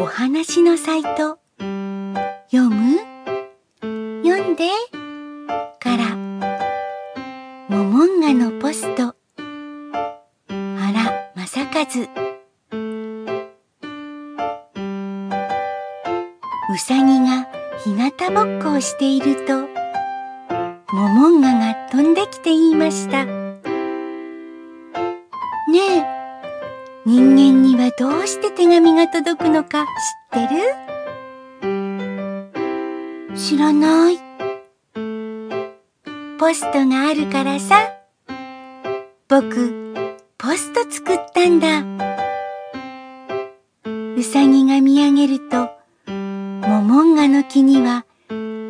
お話のサイト。読む？読んで？から。モモンガのポスト。原正和うさぎが日向ぼっこをしているとモモンガが飛んできて言いました。ねえ人間にはどうして手紙が届くのか知ってる？知らない。ポストがあるからさ。僕ポスト作ったんだ。うさぎが見上げるとモモンガの木には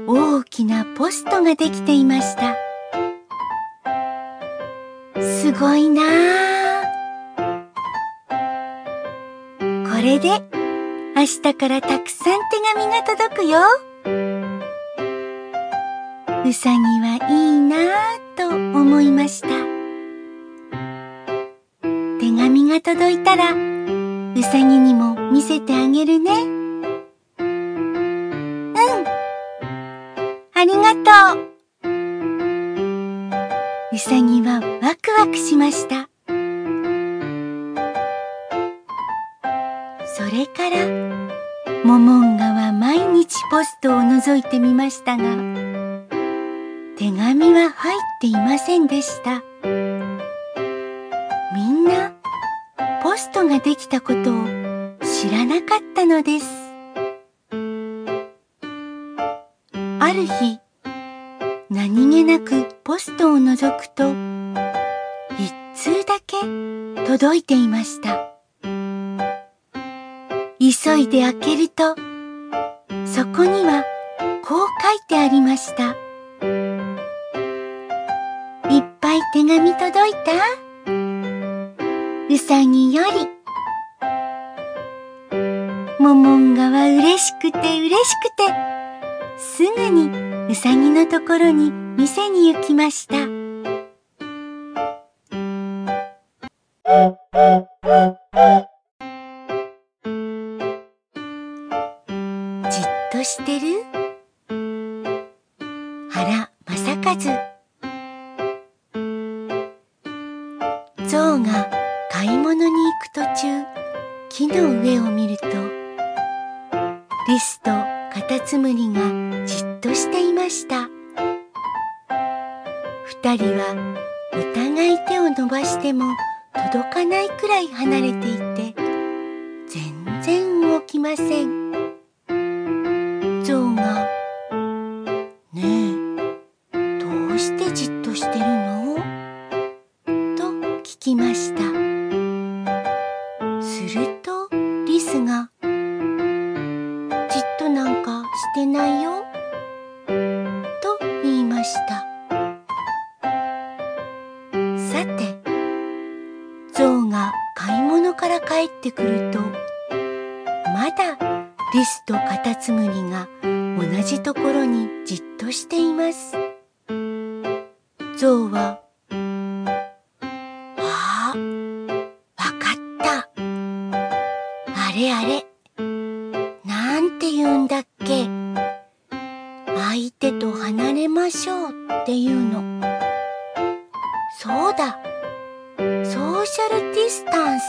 大きなポストができていました。すごいなあ。れで明日からたくさん手紙が届くようさぎはいいなあと思いました手紙が届いたらうさぎにも見せてあげるね。うんありがとう。うさぎはワクワクしました。れから、モモンガは毎日ポストを覗いてみましたが、手紙は入っていませんでした。みんな、ポストができたことを知らなかったのです。ある日、何気なくポストを覗くと、一通だけ届いていました。急いで開けると、そこにはこう書いてありました。いっぱい手紙届いた？うさぎより。モモンガは嬉しくて嬉しくて、すぐにうさぎのところに店に行きました。としてる？原正和。象が買い物に行く途中木の上を見るとリスとカタツムリがじっとしていました。二人はお互い手を伸ばしても届かないくらい離れていて全然動きません。きましたするとリスがじっとなんかしてないよ。と言いました。さて、象が買い物から帰ってくると、まだリスとカタツムリが同じところにじっとしています。象は、しょうっていうの。そうだ。ソーシャルディスタンス。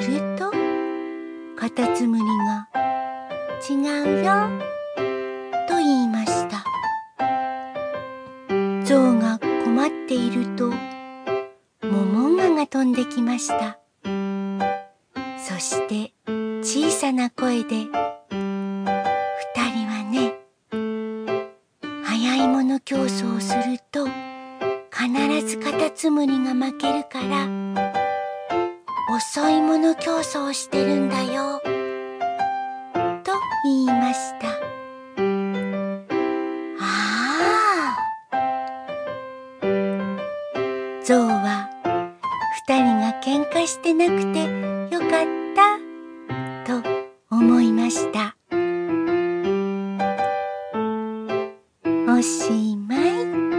すると、カタツムリが、違うよ、と言いました。象が困っていると、モモンガが飛んできました。そして小さな声で、つカタツムリが負けるから遅いもの競争してるんだよと言いました。ああゾウは二人が喧嘩してなくてよかったと思いました。おしまい。